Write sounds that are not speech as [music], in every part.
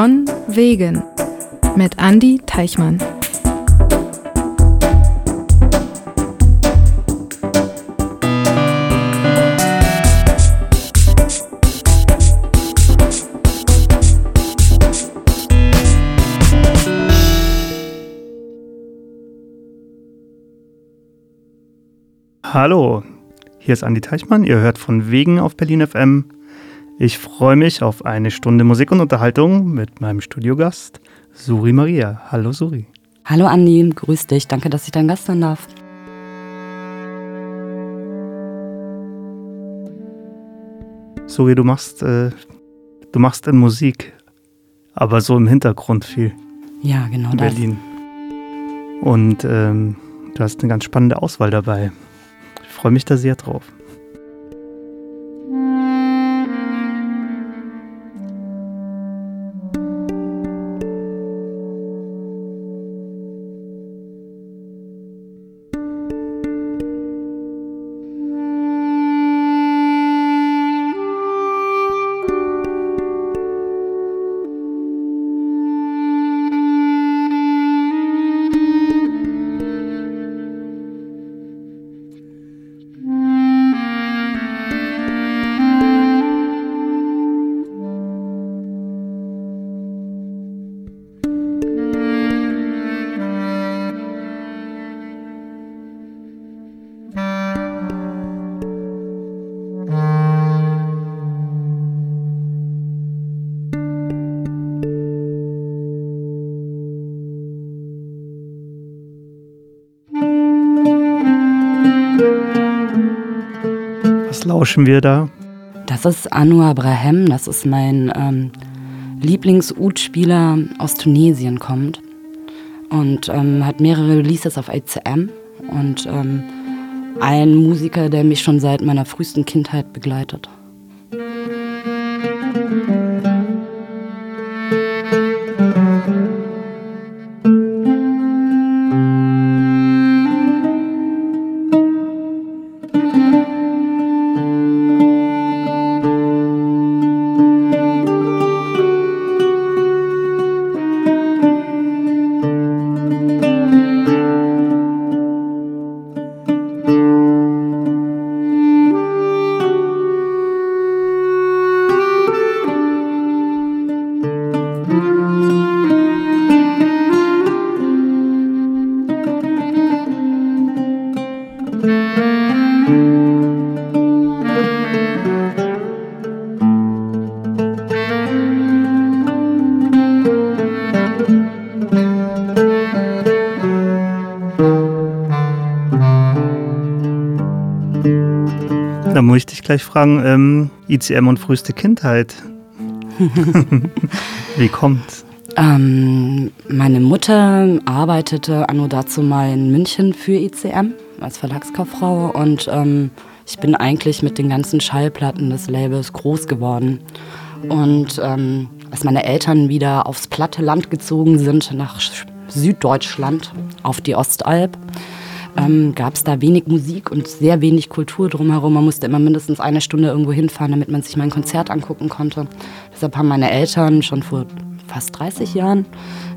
Von Wegen mit Andy Teichmann. Hallo, hier ist Andi Teichmann. Ihr hört von Wegen auf Berlin FM. Ich freue mich auf eine Stunde Musik und Unterhaltung mit meinem Studiogast Suri Maria. Hallo Suri. Hallo Andi, grüß dich. Danke, dass ich dein Gast sein darf. Suri, du machst, äh, du machst in Musik, aber so im Hintergrund viel. Ja, genau in das. Berlin. Und ähm, du hast eine ganz spannende Auswahl dabei freue mich da sehr drauf. Lauschen wir da? Das ist Anwar Brahem, das ist mein ähm, Lieblings-Ud-Spieler aus Tunesien, kommt und ähm, hat mehrere Releases auf ACM und ähm, ein Musiker, der mich schon seit meiner frühesten Kindheit begleitet. Gleich fragen, ähm, ICM und früheste Kindheit. [laughs] Wie kommt's? Ähm, meine Mutter arbeitete anno dazu mal in München für ICM als Verlagskauffrau und ähm, ich bin eigentlich mit den ganzen Schallplatten des Labels groß geworden. Und ähm, als meine Eltern wieder aufs platte Land gezogen sind, nach Süddeutschland, auf die Ostalb, ähm, gab es da wenig Musik und sehr wenig Kultur drumherum. Man musste immer mindestens eine Stunde irgendwo hinfahren, damit man sich mal ein Konzert angucken konnte. Deshalb haben meine Eltern schon vor fast 30 Jahren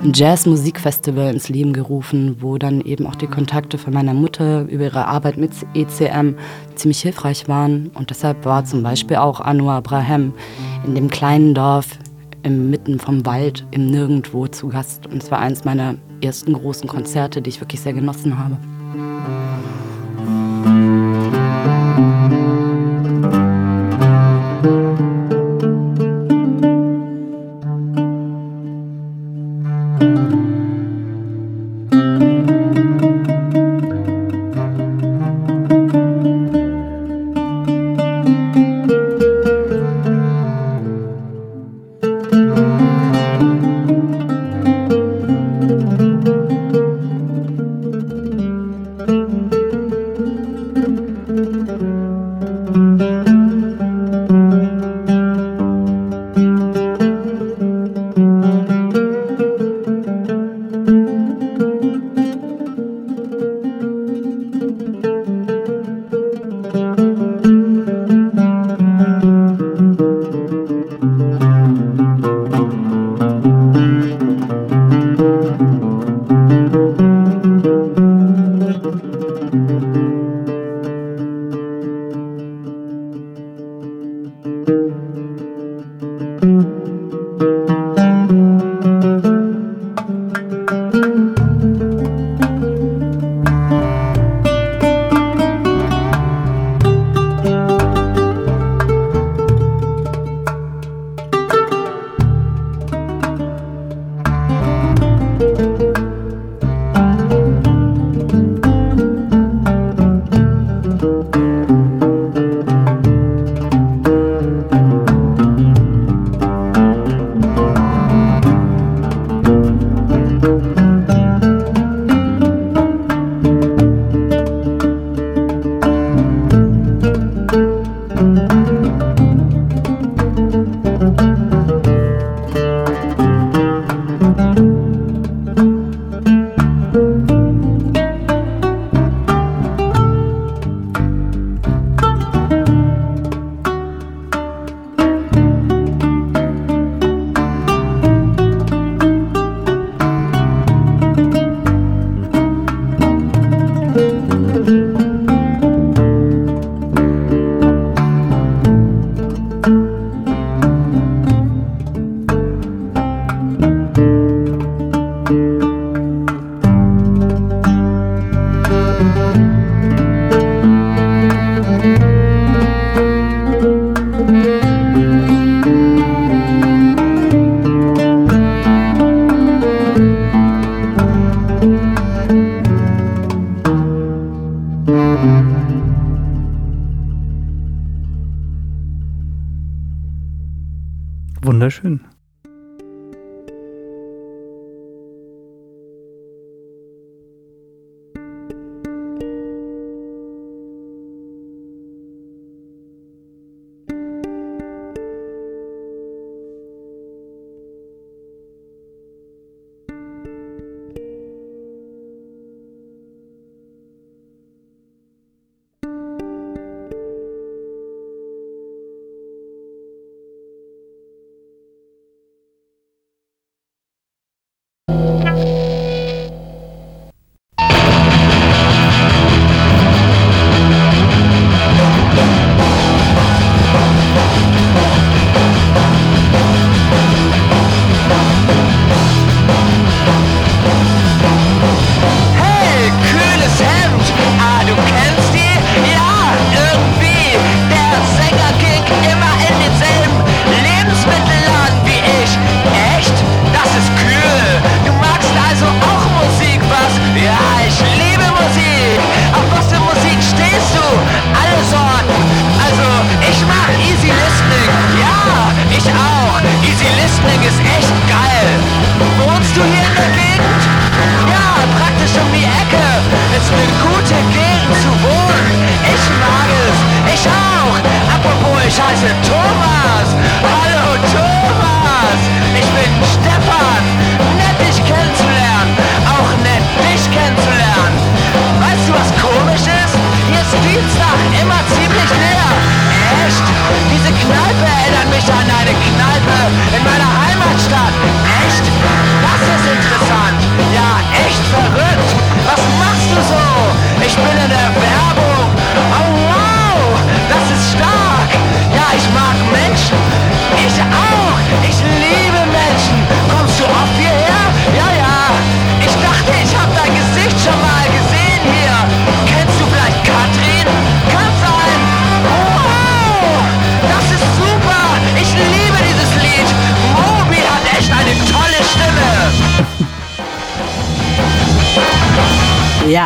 ein Jazz-Musikfestival ins Leben gerufen, wo dann eben auch die Kontakte von meiner Mutter über ihre Arbeit mit ECM ziemlich hilfreich waren. Und deshalb war zum Beispiel auch Anwar Abraham in dem kleinen Dorf inmitten vom Wald im Nirgendwo zu Gast. Und es war eines meiner ersten großen Konzerte, die ich wirklich sehr genossen habe. thank you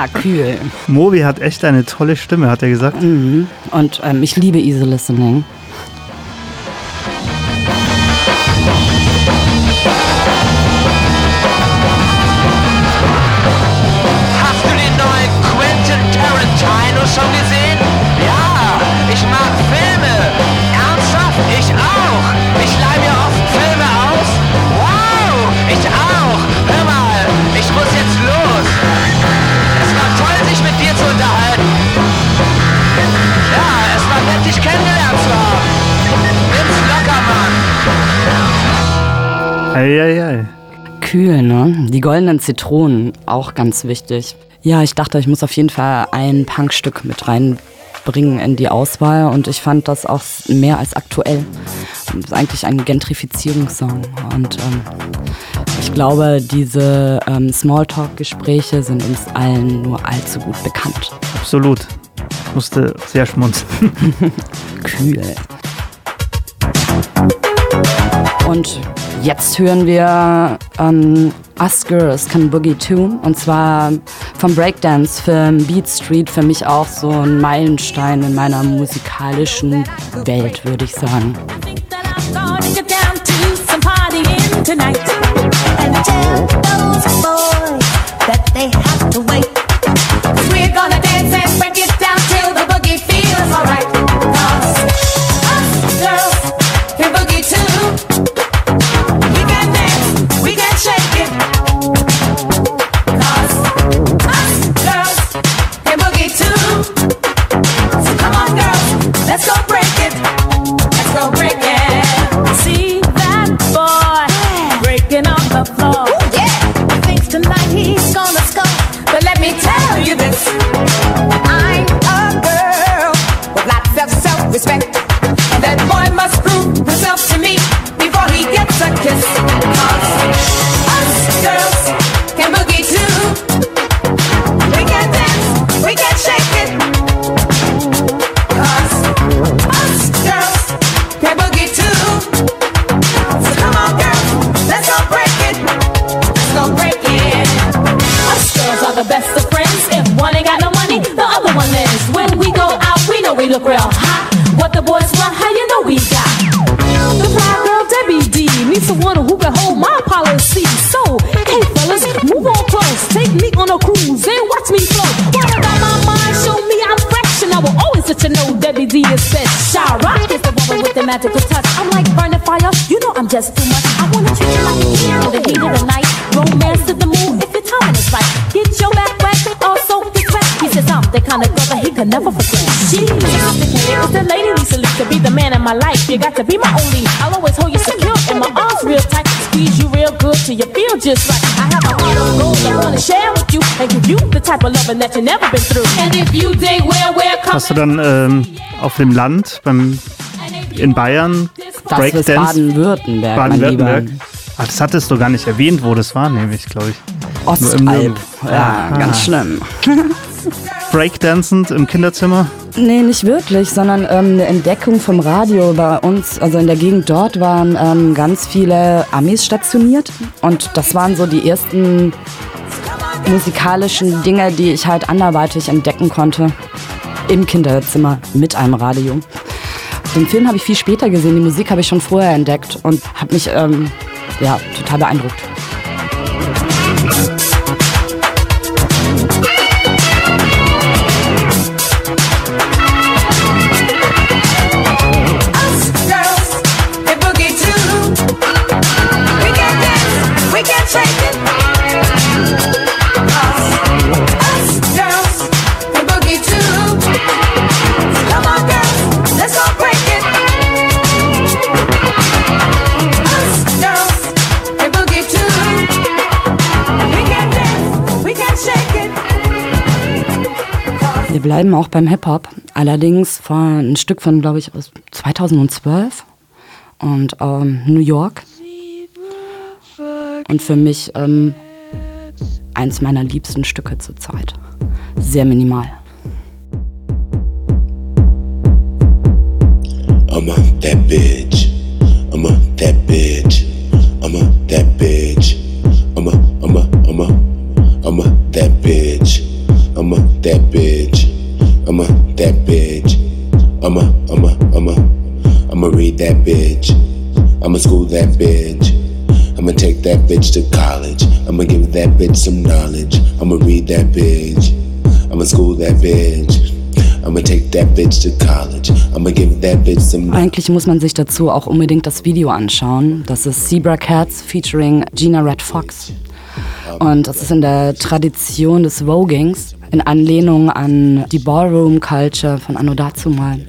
kühl. Mobi hat echt eine tolle Stimme, hat er gesagt. Mhm. Und ähm, ich liebe Easy Listening. Eieiei. Kühl, ne? Die goldenen Zitronen, auch ganz wichtig. Ja, ich dachte, ich muss auf jeden Fall ein Punkstück mit reinbringen in die Auswahl und ich fand das auch mehr als aktuell. Das ist eigentlich ein Gentrifizierungssong und ähm, ich glaube, diese ähm, Smalltalk-Gespräche sind uns allen nur allzu gut bekannt. Absolut. Ich musste sehr schmunzeln. [laughs] Kühl. Und Jetzt hören wir ähm, Us Girls Can Boogie Too und zwar vom Breakdance-Film Beat Street, für mich auch so ein Meilenstein in meiner musikalischen Welt, würde ich sagen. We're magical touch. I'm like burning fire, you know I'm just too much. I wanna treat you like a in the heat of the night. Romance to the moon if your timing is right. Get your back wet, also get wet. He says I'm the kind of that he could never forget. She's the lady Lisa Lee to be the man in my life. You got to be my only. I'll always hold you secure in my arms real tight. Squeeze you real good till you feel just right. I have a heart of gold I wanna share with you and give you the type of loving that you never been through. And if you dig where we're coming Hast du dann ähm, auf dem Land beim in Bayern Das ist Breakdance Baden-Württemberg, Baden-Württemberg? Ah, das hattest du gar nicht erwähnt, wo das war, nämlich, glaube ich. Ostalb. Ja, Ah. ganz schlimm. [laughs] Breakdancend im Kinderzimmer? Nee, nicht wirklich, sondern ähm, eine Entdeckung vom Radio bei uns. Also in der Gegend dort waren ähm, ganz viele Amis stationiert und das waren so die ersten musikalischen Dinge, die ich halt anderweitig entdecken konnte im Kinderzimmer mit einem Radio. Den Film habe ich viel später gesehen, die Musik habe ich schon vorher entdeckt und habe mich ähm, ja, total beeindruckt. Bleiben auch beim Hip-Hop, allerdings von ein Stück von, glaube ich, aus 2012 und ähm, New York. Und für mich ähm, eins meiner liebsten Stücke zurzeit. Sehr minimal. I'm a that bitch. I'm a that bitch. I'm a that bitch. I'm a I'm a I'm a I'm a that bitch. I'm a that bitch. I'm a that bitch. I'm a I'm a I'm a I'ma read that bitch. I'ma school that bitch. I'ma take that bitch to college. I'ma give that bitch some knowledge. I'ma read that bitch. I'ma school that bitch. I'ma take that bitch to college. I'ma give that bitch some. Eigentlich muss man sich dazu auch unbedingt das Video anschauen. Das ist Zebra Cats featuring Gina Red Fox. Und das ist in der Tradition des Vogings, in Anlehnung an die Ballroom Culture von Anno dazumal.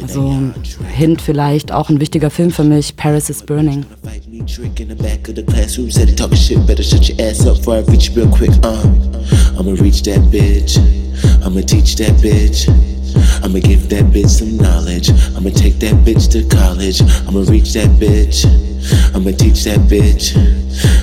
Also Hint vielleicht auch ein wichtiger Film für mich, Paris is Burning. Trick in the back of the classroom. Said he talking shit, better shut your ass up before I reach real quick. Uh, I'ma reach that bitch. I'ma teach that bitch. I'ma give that bitch some knowledge. I'ma take that bitch to college. I'ma reach that bitch. I'ma teach that bitch.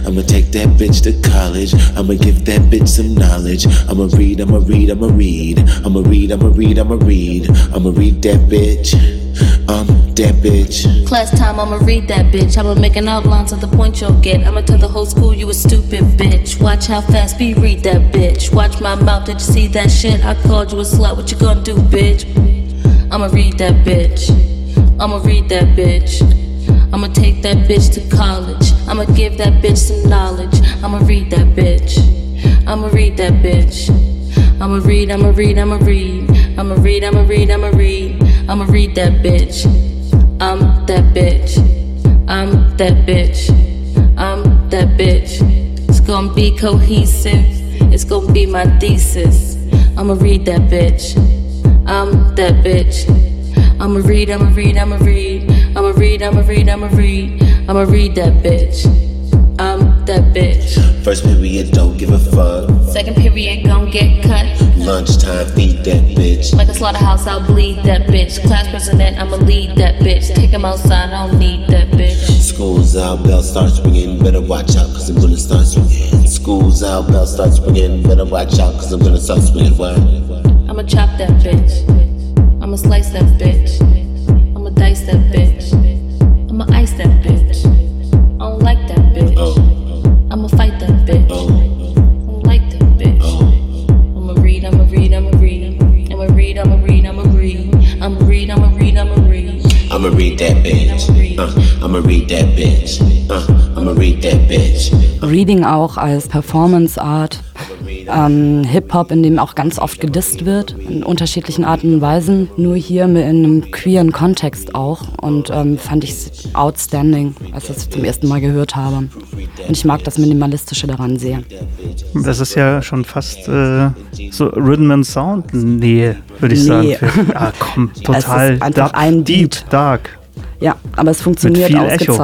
I'ma take that bitch to college. I'ma give that bitch some knowledge. I'ma read, I'ma read, I'ma read. I'ma read, I'ma read, I'ma read. I'ma read that bitch. Um, that bitch. Class time, I'ma read that bitch. I'ma make an outline to the point you'll get. I'ma tell the whole school you a stupid bitch. Watch how fast we read that bitch. Watch my mouth, did you see that shit? I called you a slut, what you gonna do, bitch? I'ma read that bitch. I'ma read that bitch. I'ma take that bitch to college. I'ma give that bitch some knowledge. I'ma read that bitch. I'ma read that bitch. I'ma read, I'ma read, I'ma read. I'ma read, I'ma read, I'ma read. I'ma read that bitch. I'm that bitch. I'm that bitch. I'm that bitch. It's gonna be cohesive. It's gonna be my thesis. I'ma read that bitch. I'm that bitch. I'ma read, I'ma read, I'ma read. I'ma read, I'ma read, I'ma read. I'ma read that bitch. That bitch. First period, don't give a fuck. Second period, gon' get cut. Lunchtime, feed that bitch. Like a slaughterhouse, I'll bleed that bitch. Class president, I'ma lead that bitch. Take him outside, I don't need that bitch. School's out, bell starts ringing. Better watch out, cause I'm gonna start swinging. School's out, bell starts ringing. Better watch out, cause I'm gonna start swinging. What? I'ma chop that bitch. I'ma slice that bitch. I'ma dice that bitch. Reading auch als Performance Art ähm, Hip-Hop, in dem auch ganz oft gedisst wird, in unterschiedlichen Arten und Weisen. Nur hier in einem queeren Kontext auch. Und ähm, fand ich outstanding, als ich es zum ersten Mal gehört habe. Und ich mag das Minimalistische daran sehr. Das ist ja schon fast äh, so Rhythm and Sound Nähe, würde ich Nee. sagen. Für, ah, [laughs] komm, Es total ist einfach dark, ein deep, Beat. dark. Ja, aber es funktioniert viel Echo.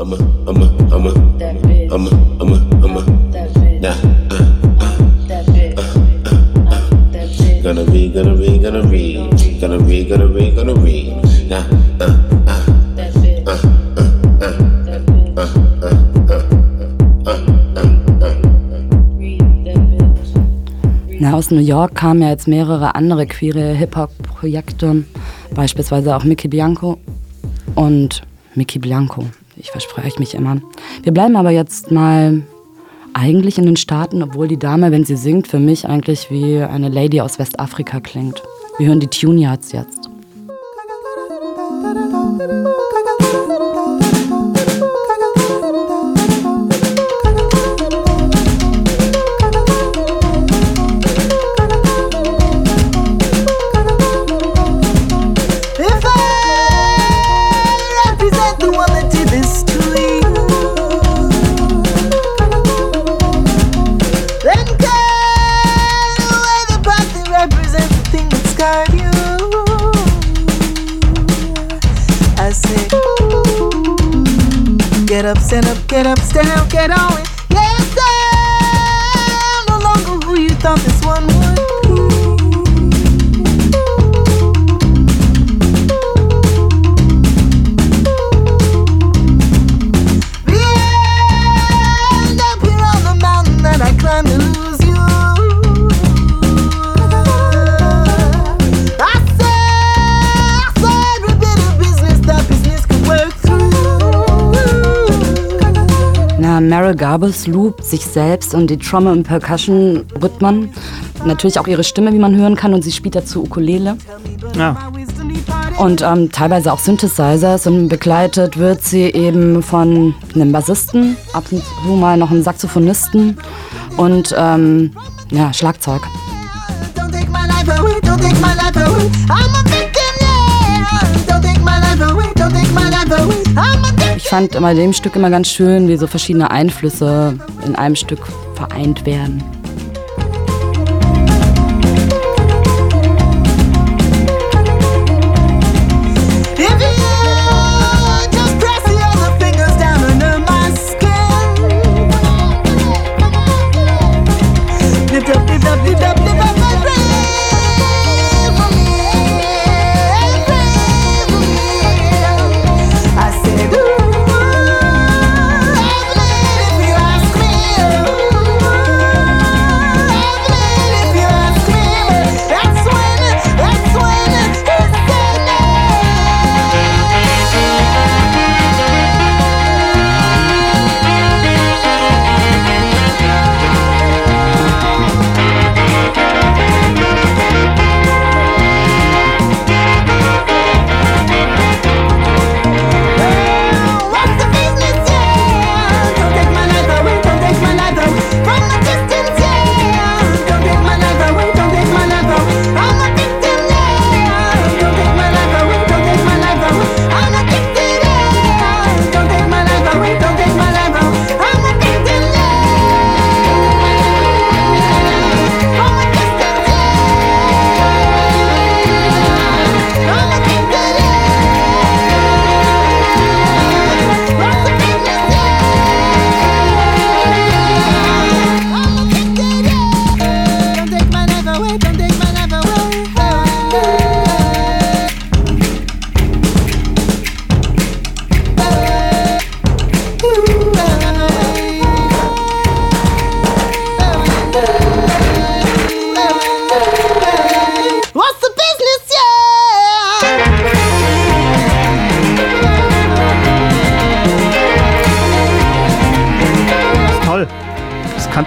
I'm a, I'm a, I'm a, I'm a, I'm a, I'm a, nah, uh, gonna be, gonna be, gonna be, gonna be, gonna be, gonna be, nah, uh, Na, aus New York kamen ja jetzt mehrere andere queere Hip-Hop-Projekte, beispielsweise auch Mickey Bianco und Mickey Bianco. Ich verspreche mich immer. Wir bleiben aber jetzt mal eigentlich in den Staaten, obwohl die Dame, wenn sie singt, für mich eigentlich wie eine Lady aus Westafrika klingt. Wir hören die Tune jetzt. Up, stand up, get up, stand up, get on. Yes, I'm no longer who you thought this Meryl Garbus loop sich selbst und die Trommel- und Percussion-Rhythmen. Natürlich auch ihre Stimme, wie man hören kann, und sie spielt dazu Ukulele. Ja. Und ähm, teilweise auch Synthesizers und begleitet wird sie eben von einem Bassisten, ab und zu mal noch einem Saxophonisten und ähm, ja, Schlagzeug. Don't take my life away, don't take my life away. I'm a victim, yeah. Don't take my life away, don't take my life away. I'm a. Ich fand bei dem Stück immer ganz schön, wie so verschiedene Einflüsse in einem Stück vereint werden.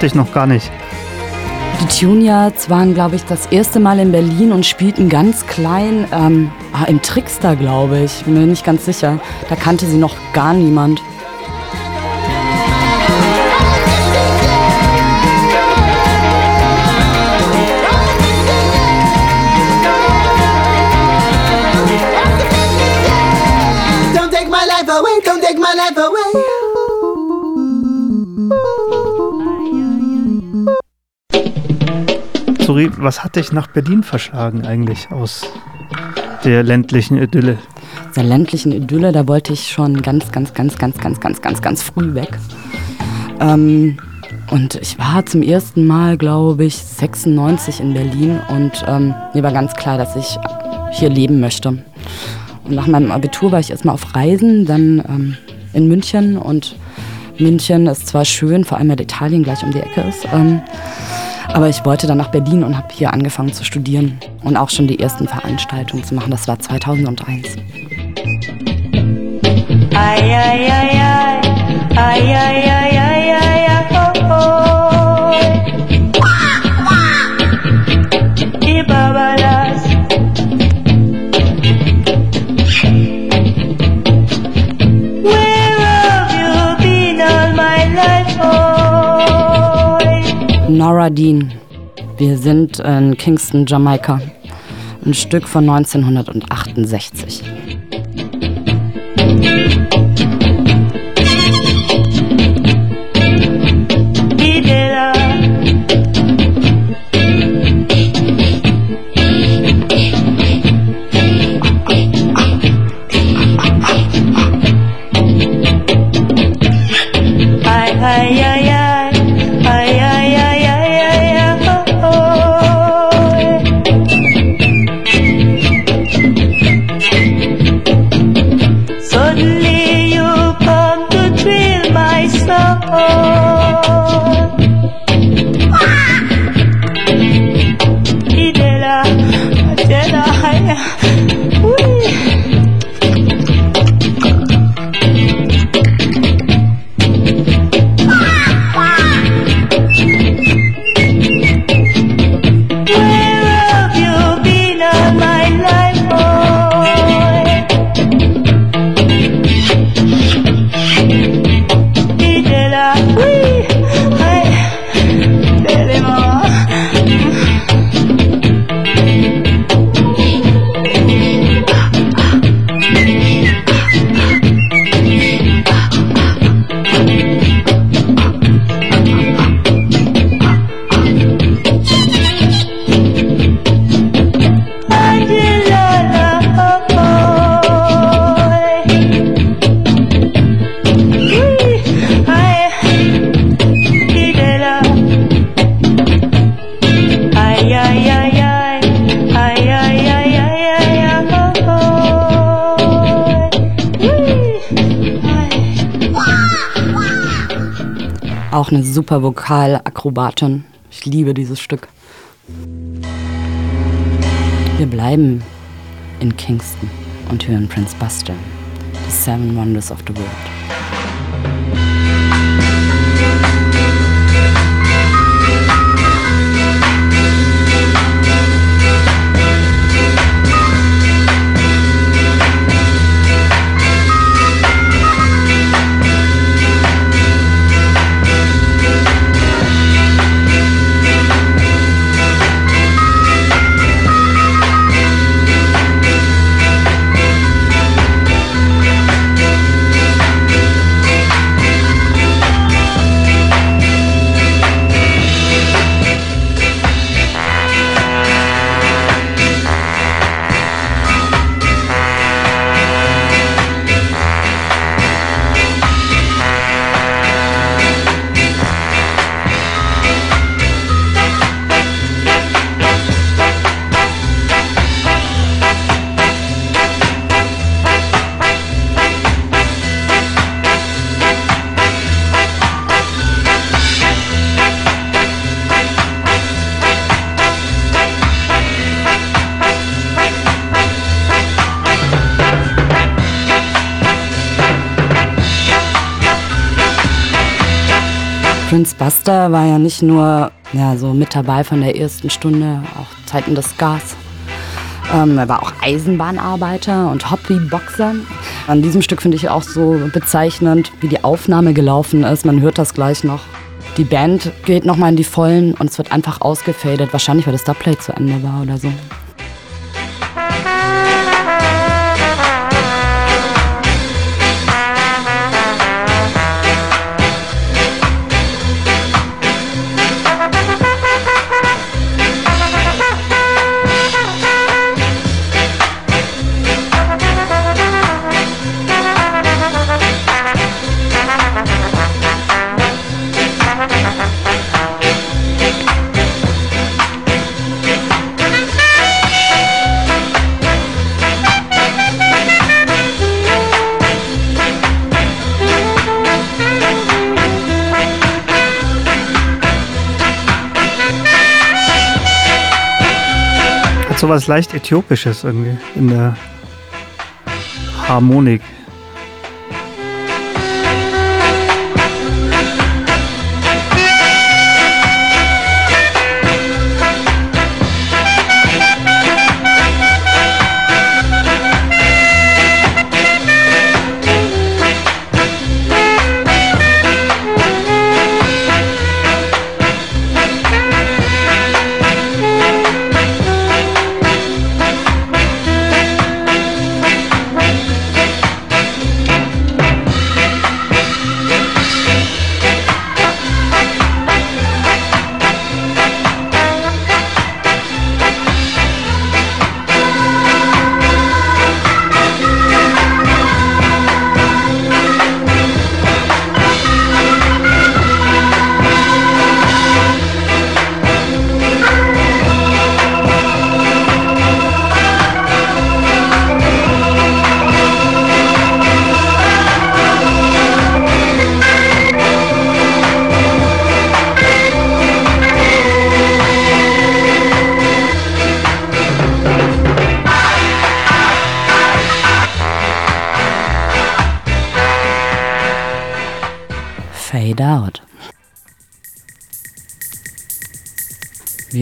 Kannte ich noch gar nicht. Die Tuneyards waren, glaube ich, das erste Mal in Berlin und spielten ganz klein ähm, ah, im Trickster, glaube ich. Bin mir nicht ganz sicher. Da kannte sie noch gar niemand. Was hat dich nach Berlin verschlagen eigentlich aus der ländlichen Idylle? Der ländlichen Idylle, da wollte ich schon ganz, ganz, ganz, ganz, ganz, ganz, ganz, ganz früh weg. Ähm, und ich war zum ersten Mal, glaube ich, 96 in Berlin und ähm, mir war ganz klar, dass ich hier leben möchte. Und nach meinem Abitur war ich erstmal auf Reisen, dann ähm, in München und München ist zwar schön, vor allem weil Italien gleich um die Ecke ist, ähm, aber ich wollte dann nach Berlin und habe hier angefangen zu studieren und auch schon die ersten Veranstaltungen zu machen. Das war 2001. Ay, ay, ay, Nora Dean. Wir sind in Kingston, Jamaika. Ein Stück von 1968. super Vokalakrobatin. Ich liebe dieses Stück. Wir bleiben in Kingston und hören Prince Buster, The Seven Wonders of the World. Prince Buster war ja nicht nur ja, so mit dabei von der ersten Stunde, auch Zeiten des Gas. Ähm, er war auch Eisenbahnarbeiter und Hobbyboxer. An diesem Stück finde ich auch so bezeichnend, wie die Aufnahme gelaufen ist. Man hört das gleich noch. Die Band geht nochmal in die Vollen und es wird einfach ausgefadet. Wahrscheinlich, weil das Dubplate zu Ende war oder so. So was leicht Äthiopisches irgendwie in der Harmonik.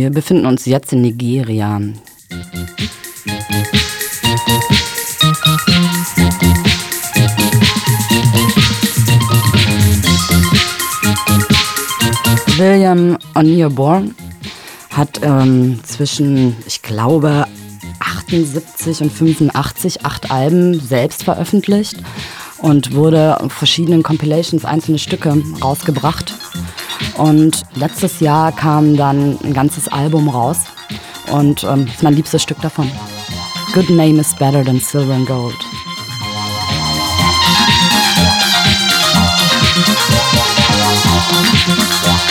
Wir befinden uns jetzt in Nigeria. William Onyeabor hat ähm, zwischen, ich glaube, 78 und 85 acht Alben selbst veröffentlicht und wurde auf verschiedenen Compilations einzelne Stücke rausgebracht. Und letztes Jahr kam dann ein ganzes Album raus und ähm, ist mein liebstes Stück davon. Good name is better than silver and gold. Good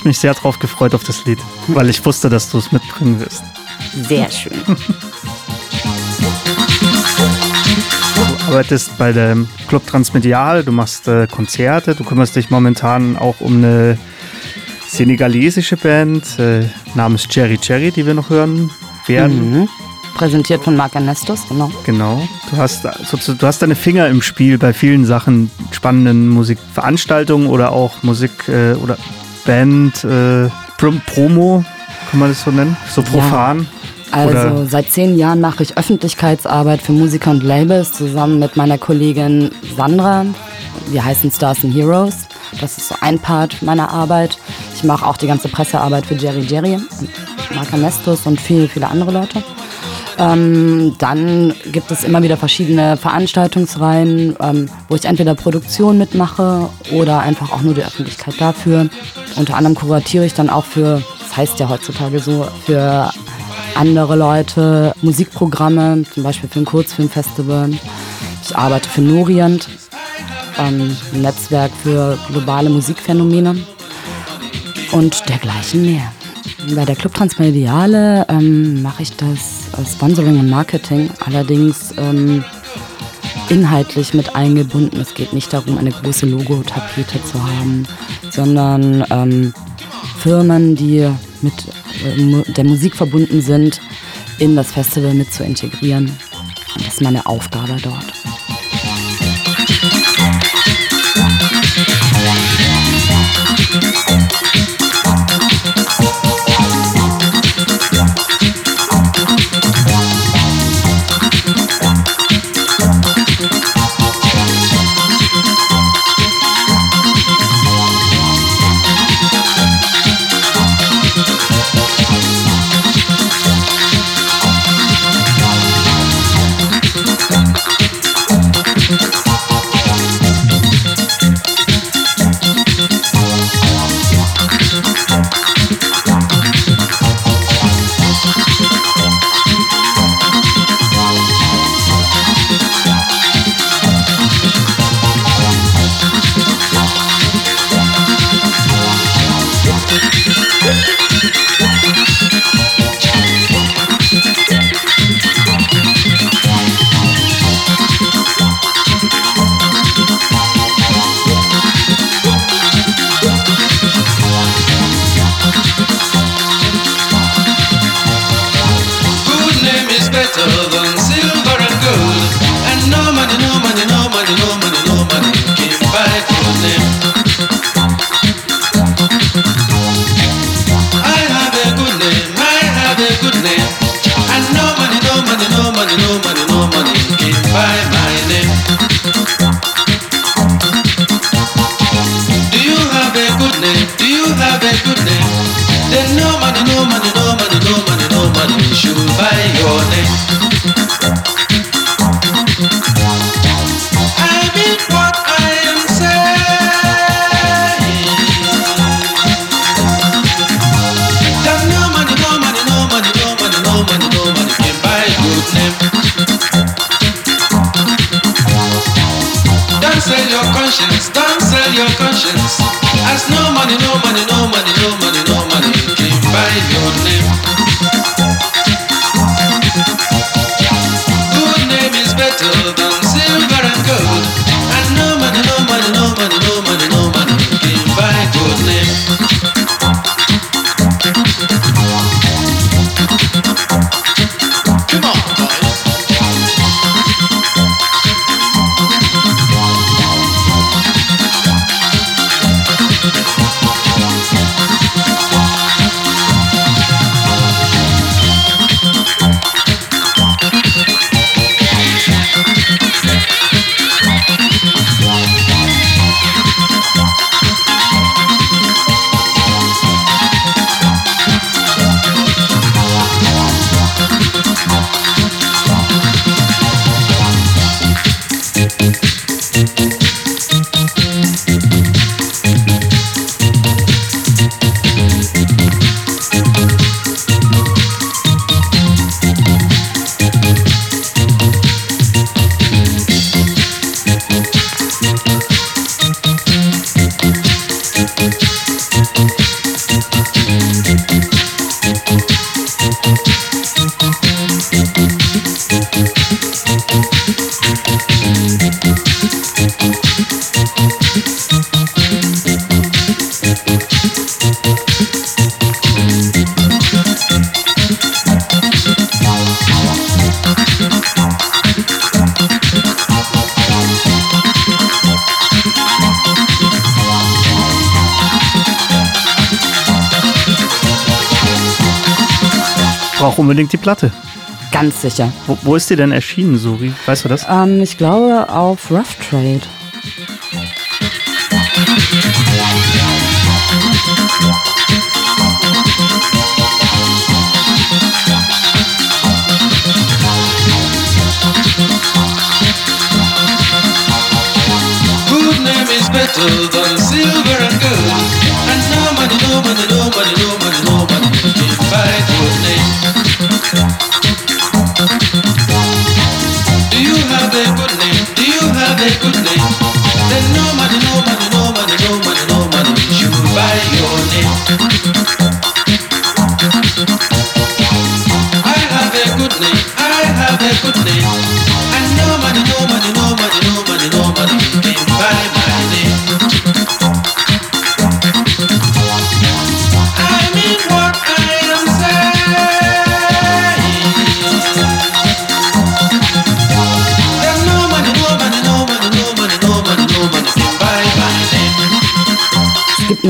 ich mich sehr drauf gefreut auf das Lied, weil ich wusste, dass du es mitbringen wirst. Sehr schön. [laughs] Du arbeitest bei dem Club Transmedial, du machst äh, Konzerte, du kümmerst dich momentan auch um eine senegalesische Band äh, namens Cherry Cherry, die wir noch hören werden. Präsentiert von Marc Ernestus, genau. Genau. Du hast, sozu- du hast deine Finger im Spiel bei vielen Sachen, spannenden Musikveranstaltungen oder auch Musik äh, oder Band, äh, Prom Promo, kann man das so nennen? So profan? Also Oder- seit zehn Jahren mache ich Öffentlichkeitsarbeit für Musiker und Labels zusammen mit meiner Kollegin Sandra. Wir heißen Stars and Heroes. Das ist so ein Part meiner Arbeit. Ich mache auch die ganze Pressearbeit für Jerry Jerry, Marc Ernestus und viele, viele andere Leute. Ähm, dann gibt es immer wieder verschiedene Veranstaltungsreihen, ähm, wo ich entweder Produktion mitmache oder einfach auch nur die Öffentlichkeit dafür. Unter anderem kuratiere ich dann auch für, das heißt ja heutzutage so, für andere Leute Musikprogramme, zum Beispiel für ein Kurzfilmfestival. Ich arbeite für Norient, ähm, ein Netzwerk für globale Musikphänomene und dergleichen mehr. Bei der Club Transmediale ähm, mache ich das Sponsoring und Marketing, allerdings ähm, inhaltlich mit eingebunden. Es geht nicht darum, eine große Logotapete zu haben, sondern ähm, Firmen, die mit äh, der Musik verbunden sind, in das Festival mit zu integrieren. Und das ist meine Aufgabe dort. Unbedingt die Platte. Ganz sicher. Wo, wo ist die denn erschienen, Suri? Weißt du das? Ähm, ich glaube auf Rough Trade. Good name is better than silver and gold. And no money, no money, no money, no name.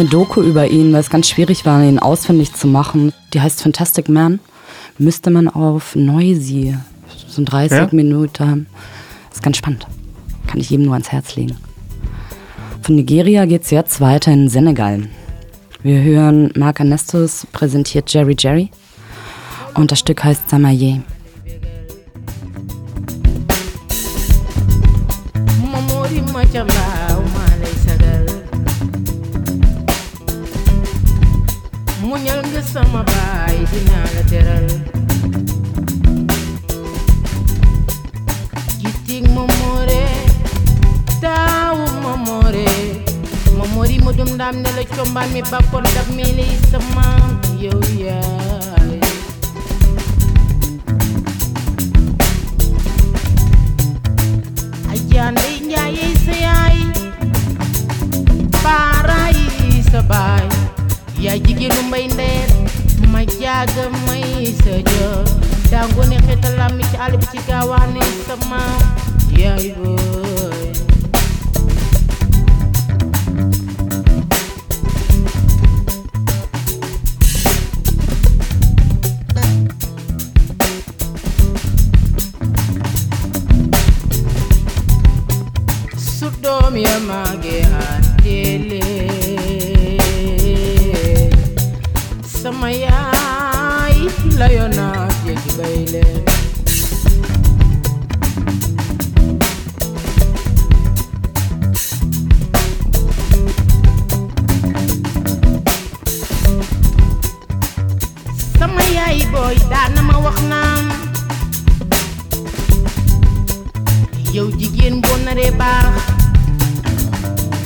Eine Doku über ihn, weil es ganz schwierig war, ihn ausfindig zu machen. Die heißt Fantastic Man. Müsste man auf Noisy, so ein 30 Ja? Minuten. Ist ganz spannend. Kann ich jedem nur ans Herz legen. Von Nigeria geht es jetzt weiter in Senegal. Wir hören Marc Ernestus präsentiert Jerry Jerry. Und das Stück heißt Samaye. Sama baay dinaa la teral gittig momore taawu momore momori mo dum ndam ne la combaan mi bakkoon dab sama yow yaay yaay jigéenu mbay ndeer ma may sa jër dango ne xetalam mi ci ci yaay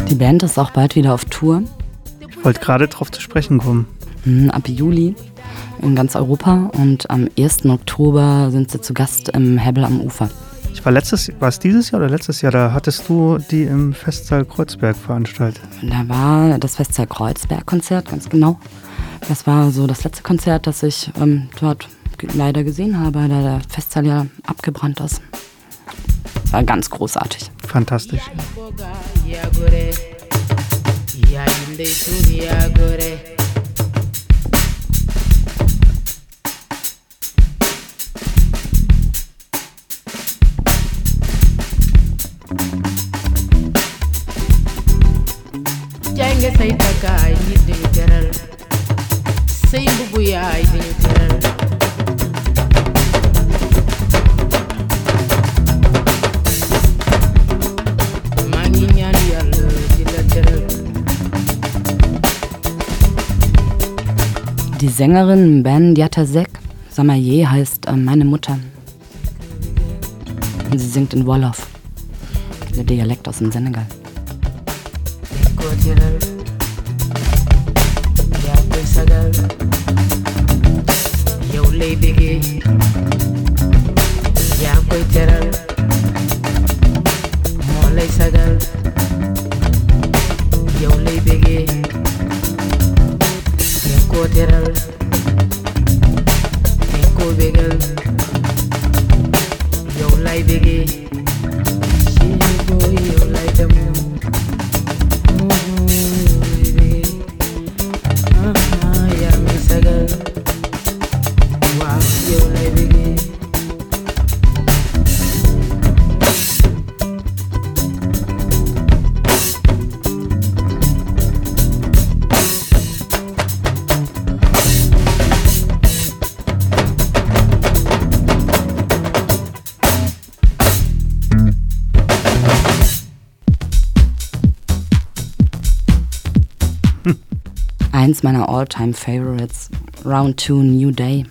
Die Band ist auch bald wieder auf Tour. Ich wollte gerade drauf zu sprechen kommen. Hm, Ab Juli in ganz Europa und am 1. Oktober sind sie zu Gast im Hebel am Ufer. Ich war letztes, war es dieses Jahr oder letztes Jahr, da hattest du die im Festsaal Kreuzberg veranstaltet. Da war das Festsaal Kreuzberg-Konzert, ganz genau. Das war so das letzte Konzert, das ich ähm, dort leider gesehen habe, da der Festsaal ja abgebrannt ist. War ganz großartig. Fantastisch. nga say takkaay nit dañu teral say mbubu yaay dañu teral Die Sängerin Ben Diatasek Samaye heißt äh, Meine Mutter. Und sie singt in Wolof, der Dialekt aus dem Senegal. sagal Equatorial, Enko Begel, Yow Lai Bege, Shiji Boy Yow Lai Damu, Yow Lai Bege, Aha Yami Sagal, Wow Yow Lai Bege. Eins meiner all-time Favorites, Round 2 New Day.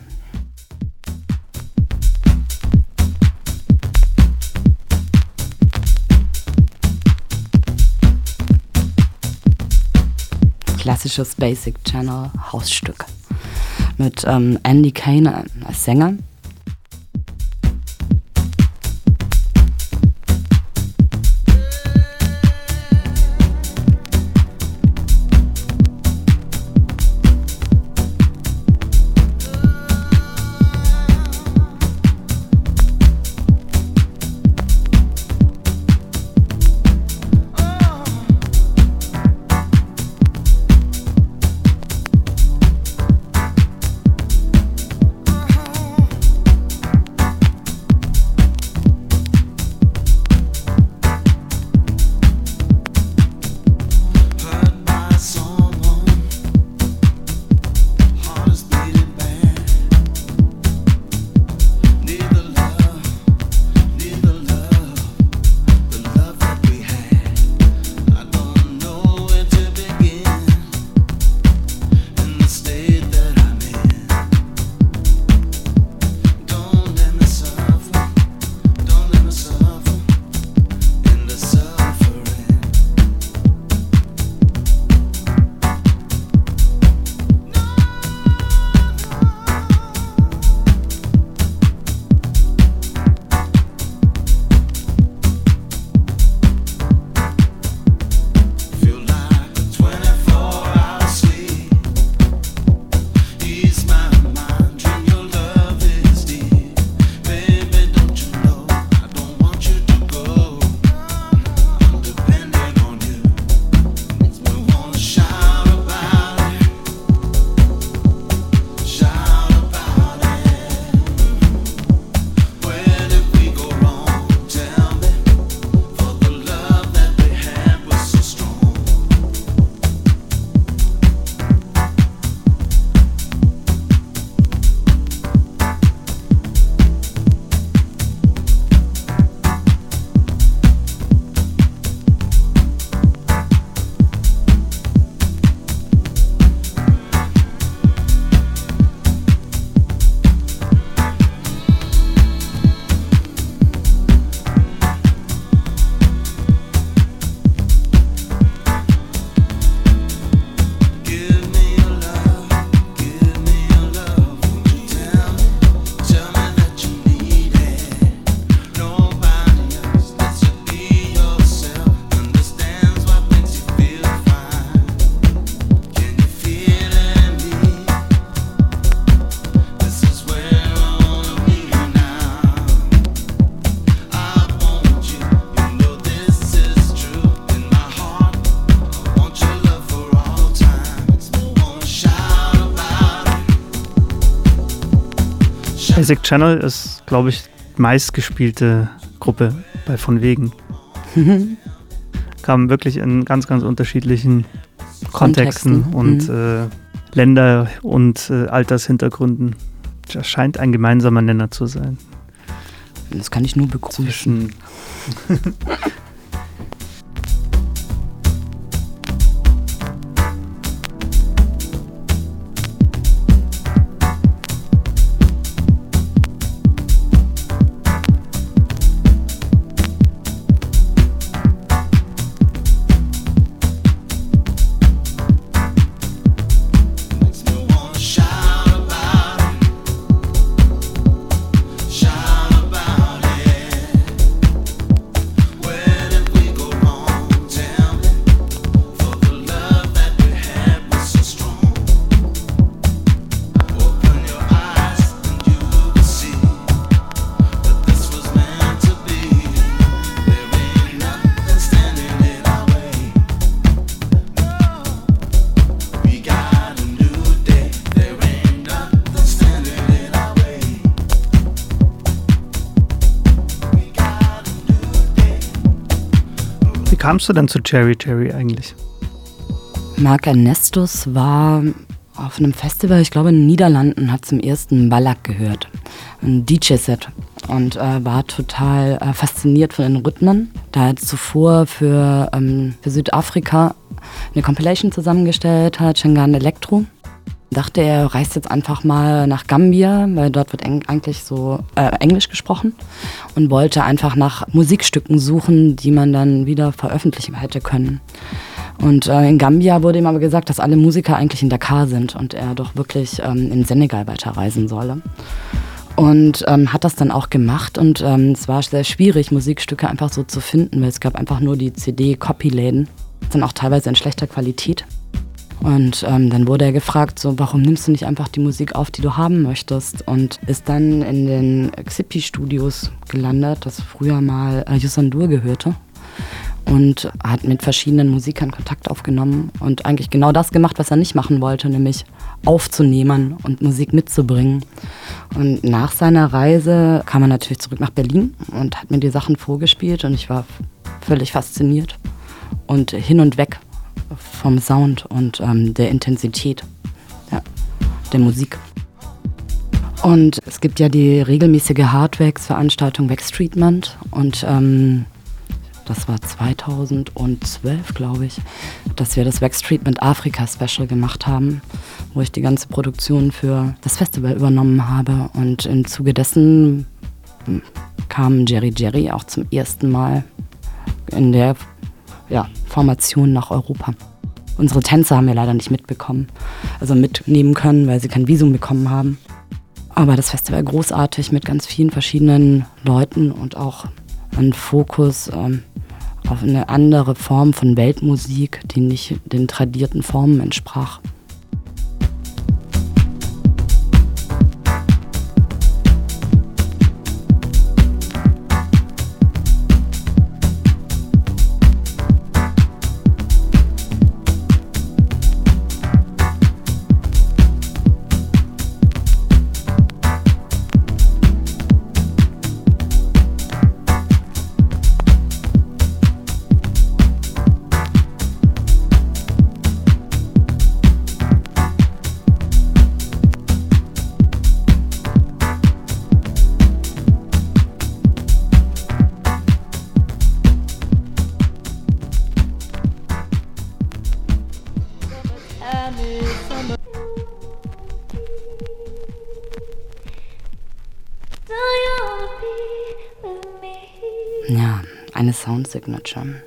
Klassisches Basic Channel Hausstück mit ähm, Andy Kane als Sänger. Basic Channel ist, glaube ich, meistgespielte Gruppe bei Von Wegen. [laughs] Kam wirklich in ganz, ganz unterschiedlichen Kontexten, Kontexten, und mhm. äh, Länder- und äh, Altershintergründen. Das scheint ein gemeinsamer Nenner zu sein. Das kann ich nur begrüßen. [laughs] kamst du denn zu Cherry Cherry eigentlich? Marc Ernestus war auf einem Festival, ich glaube in den Niederlanden, hat zum ersten Ballack gehört. Ein DJ-Set. und äh, war total äh, fasziniert von den Rhythmen. Da er zuvor für, ähm, für Südafrika eine Compilation zusammengestellt hat, Shangan Electro. Dachte er, reist jetzt einfach mal nach Gambia, weil dort wird eng eigentlich so äh, Englisch gesprochen und wollte einfach nach Musikstücken suchen, die man dann wieder veröffentlichen hätte können. Und äh, in Gambia wurde ihm aber gesagt, dass alle Musiker eigentlich in Dakar sind und er doch wirklich ähm, in Senegal weiterreisen solle. Und ähm, hat das dann auch gemacht und ähm, es war sehr schwierig, Musikstücke einfach so zu finden, weil es gab einfach nur die CD-Copy-Läden, dann auch teilweise in schlechter Qualität. Und ähm, dann wurde er gefragt, so, warum nimmst du nicht einfach die Musik auf, die du haben möchtest? Und ist dann in den Xipi-Studios gelandet, das früher mal äh, Yusandur gehörte. Und hat mit verschiedenen Musikern Kontakt aufgenommen und eigentlich genau das gemacht, was er nicht machen wollte, nämlich aufzunehmen und Musik mitzubringen. Und nach seiner Reise kam er natürlich zurück nach Berlin und hat mir die Sachen vorgespielt und ich war völlig fasziniert und hin und weg vom Sound und ähm, der Intensität ja, der Musik. Und es gibt ja die regelmäßige Hardwax-Veranstaltung Wax Treatment und ähm, das war 2012, glaube ich, dass wir das Wax Treatment Afrika Special gemacht haben, wo ich die ganze Produktion für das Festival übernommen habe. Und im Zuge dessen hm, kam Jerry Jerry auch zum ersten Mal in der ja, Formation nach Europa. Unsere Tänzer haben wir leider nicht mitbekommen, also mitnehmen können, weil sie kein Visum bekommen haben. Aber das Festival großartig mit ganz vielen verschiedenen Leuten und auch ein Fokus ähm, auf eine andere Form von Weltmusik, die nicht den tradierten Formen entsprach. Sound Signature.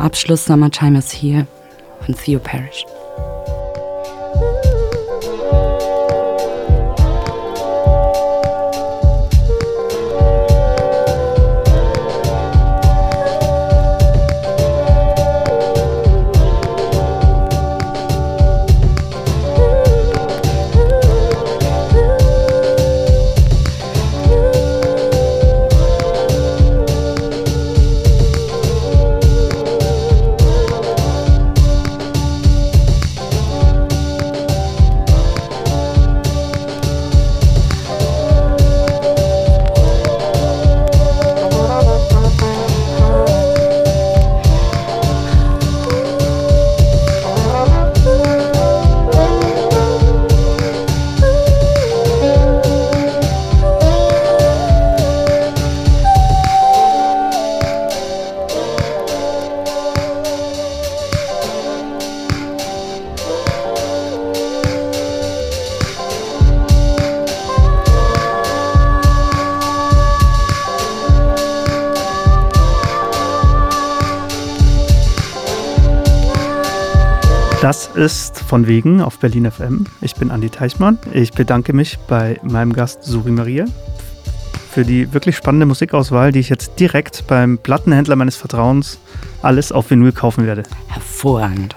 Abschluss Summertime is Here von Theo Parrish. Von wegen auf Berlin FM. Ich bin Andi Teichmann. Ich bedanke mich bei meinem Gast Suri Maria für die wirklich spannende Musikauswahl, die ich jetzt direkt beim Plattenhändler meines Vertrauens alles auf Vinyl kaufen werde. Hervorragend.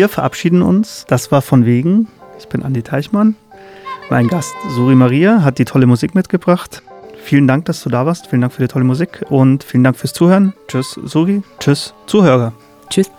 Wir verabschieden uns. Das war von wegen. Ich bin Andi Teichmann. Mein Gast Suri Maria hat die tolle Musik mitgebracht. Vielen Dank, dass du da warst. Vielen Dank für die tolle Musik und vielen Dank fürs Zuhören. Tschüss, Suri. Tschüss, Zuhörer. Tschüss.